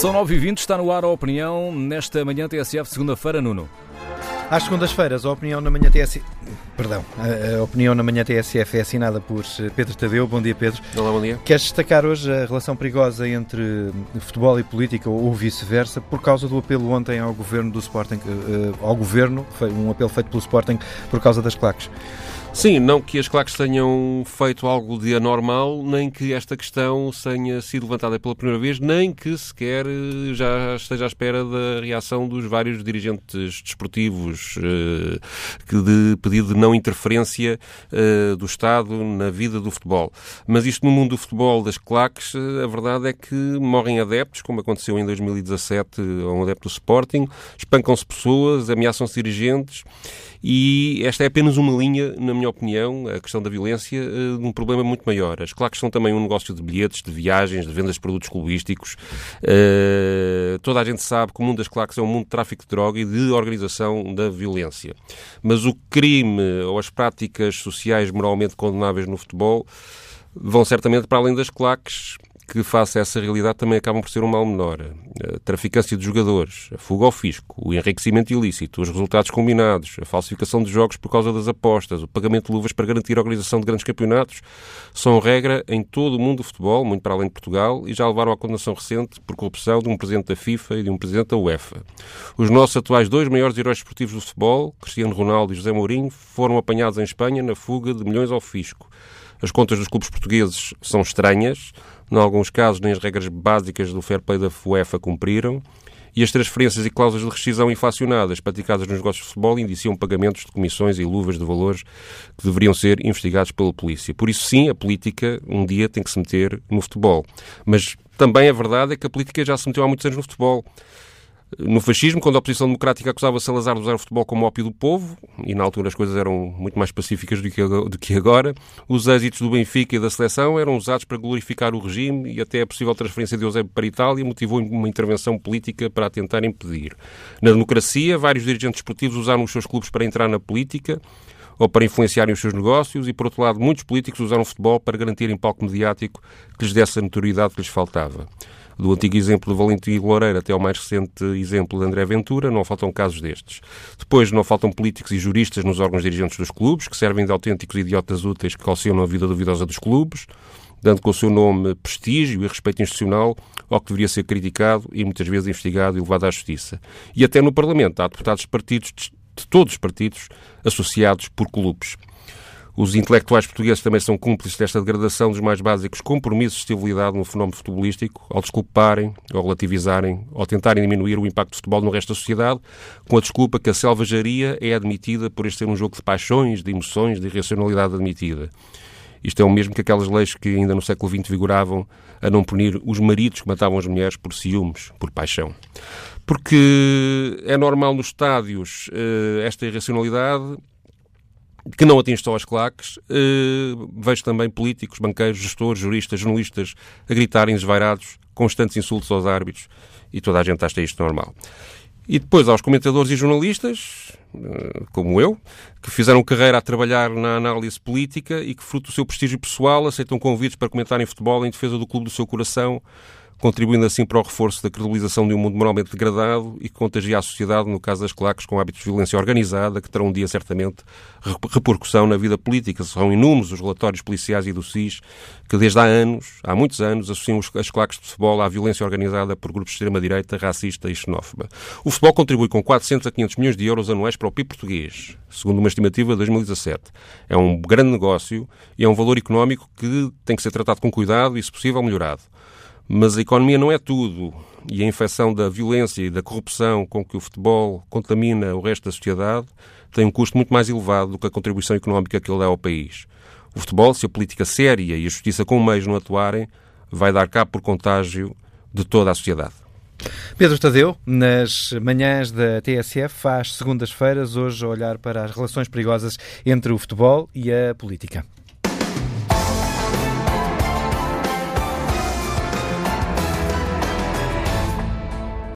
São 9h20, está no ar a opinião nesta manhã TSF, segunda-feira, Nuno. Às segundas-feiras, a opinião na manhã TSF. Perdão, a, opinião na manhã TSF é assinada por eh, Pedro Tadeu. Bom dia, Pedro. Olá, bom dia. Queres destacar hoje a relação perigosa entre futebol e política ou vice-versa por causa do apelo ontem ao governo do Sporting, uh, ao governo, foi um apelo feito pelo Sporting por causa das claques? Sim, não que as claques tenham feito algo de anormal, nem que esta questão tenha sido levantada pela primeira vez, nem que sequer eh, já esteja à espera da reação dos vários dirigentes desportivos eh, de pedido de não interferência eh, do Estado na vida do futebol. Mas isto no mundo do futebol das claques, a verdade é que morrem adeptos, como aconteceu em 2017 a um adepto do Sporting, espancam-se pessoas, ameaçam-se dirigentes e esta é apenas uma linha, na minha opinião, a questão da violência, eh, um problema muito maior. As claques são também um negócio de bilhetes, de viagens, de vendas de produtos clubísticos. Uh, toda a gente sabe que o mundo das claques é um mundo de tráfico de droga e de organização da violência. Mas o crime ou as práticas sociais moralmente condenáveis no futebol vão certamente para além das claques que, face a essa realidade, também acabam por ser um mal menor. A traficância de jogadores, a fuga ao fisco, o enriquecimento ilícito, os resultados combinados, a falsificação de jogos por causa das apostas, o pagamento de luvas para garantir a organização de grandes campeonatos, são regra em todo o mundo do futebol, muito para além de Portugal, e já levaram à condenação recente por corrupção de um presidente da FIFA e de um presidente da UEFA. Os nossos atuais dois maiores heróis esportivos do futebol, Cristiano Ronaldo e José Mourinho, foram apanhados em Espanha na fuga de milhões ao fisco. As contas dos clubes portugueses são estranhas, em alguns casos nem as regras básicas do fair play da UEFA cumpriram, e as transferências e cláusulas de rescisão inflacionadas praticadas nos negócios de futebol indiciam pagamentos de comissões e luvas de valores que deveriam ser investigados pela polícia. Por isso, sim, a política um dia tem que se meter no futebol. Mas também a verdade é que a política já se meteu há muitos anos no futebol no fascismo, quando a oposição democrática acusava Salazar de usar o futebol como ópio do povo, e na altura as coisas eram muito mais pacíficas do que, agora, os êxitos do Benfica e da seleção eram usados para glorificar o regime e até a possível transferência de Eusébio para a Itália motivou uma intervenção política para a tentar impedir. Na democracia, vários dirigentes esportivos usaram os seus clubes para entrar na política, ou para influenciarem os seus negócios, e por outro lado, muitos políticos usaram o futebol para garantirem palco mediático que lhes desse a notoriedade que lhes faltava do antigo exemplo de Valentim Loureiro até ao mais recente exemplo de André Ventura, não faltam casos destes. Depois, não faltam políticos e juristas nos órgãos dirigentes dos clubes, que servem de autênticos idiotas úteis que calcionam a vida duvidosa dos clubes, dando com o seu nome prestígio e respeito institucional ao que deveria ser criticado e muitas vezes investigado e levado à justiça. E até no Parlamento há deputados de partidos, de todos os partidos, associados por clubes. Os intelectuais portugueses também são cúmplices desta degradação dos mais básicos compromissos de civilidade no fenómeno futebolístico, ao desculparem, ou relativizarem, ou tentarem diminuir o impacto do futebol no resto da sociedade, com a desculpa que a selvageria é admitida por este ser um jogo de paixões, de emoções, de irracionalidade admitida. Isto é o mesmo que aquelas leis que ainda no século XX vigoravam a não punir os maridos que matavam as mulheres por ciúmes, por paixão. Porque é normal nos estádios uh, esta irracionalidade que não atinge só as claques, uh, vejo também políticos, banqueiros, gestores, juristas, jornalistas a gritarem desvairados, constantes insultos aos árbitros e toda a gente acha isto normal. E depois aos comentadores e jornalistas, uh, como eu, que fizeram carreira a trabalhar na análise política e que, fruto do seu prestígio pessoal, aceitam convites para comentarem futebol em defesa do clube do seu coração, contribuindo assim para o reforço da credibilização de um mundo moralmente degradado e que contagia a sociedade, no caso das claques, com hábitos de violência organizada, que terão um dia certamente repercussão na vida política. São inúmeros os relatórios policiais e do SIS que desde há anos, há muitos anos, associam as claques de futebol à violência organizada por grupos de extrema-direita, racista e xenófoba. O futebol contribui com 400 a 500 milhões de euros anuais para o PIB português, segundo uma estimativa de 2017. É um grande negócio e é um valor económico que tem que ser tratado com cuidado e, se possível, melhorado. Mas a economia não é tudo. E a infecção da violência e da corrupção com que o futebol contamina o resto da sociedade tem um custo muito mais elevado do que a contribuição económica que ele dá ao país. O futebol, se a política séria e a justiça com meios não atuarem, vai dar cabo por contágio de toda a sociedade. Pedro Tadeu, nas manhãs da TSF, faz segundas-feiras, hoje, olhar para as relações perigosas entre o futebol e a política.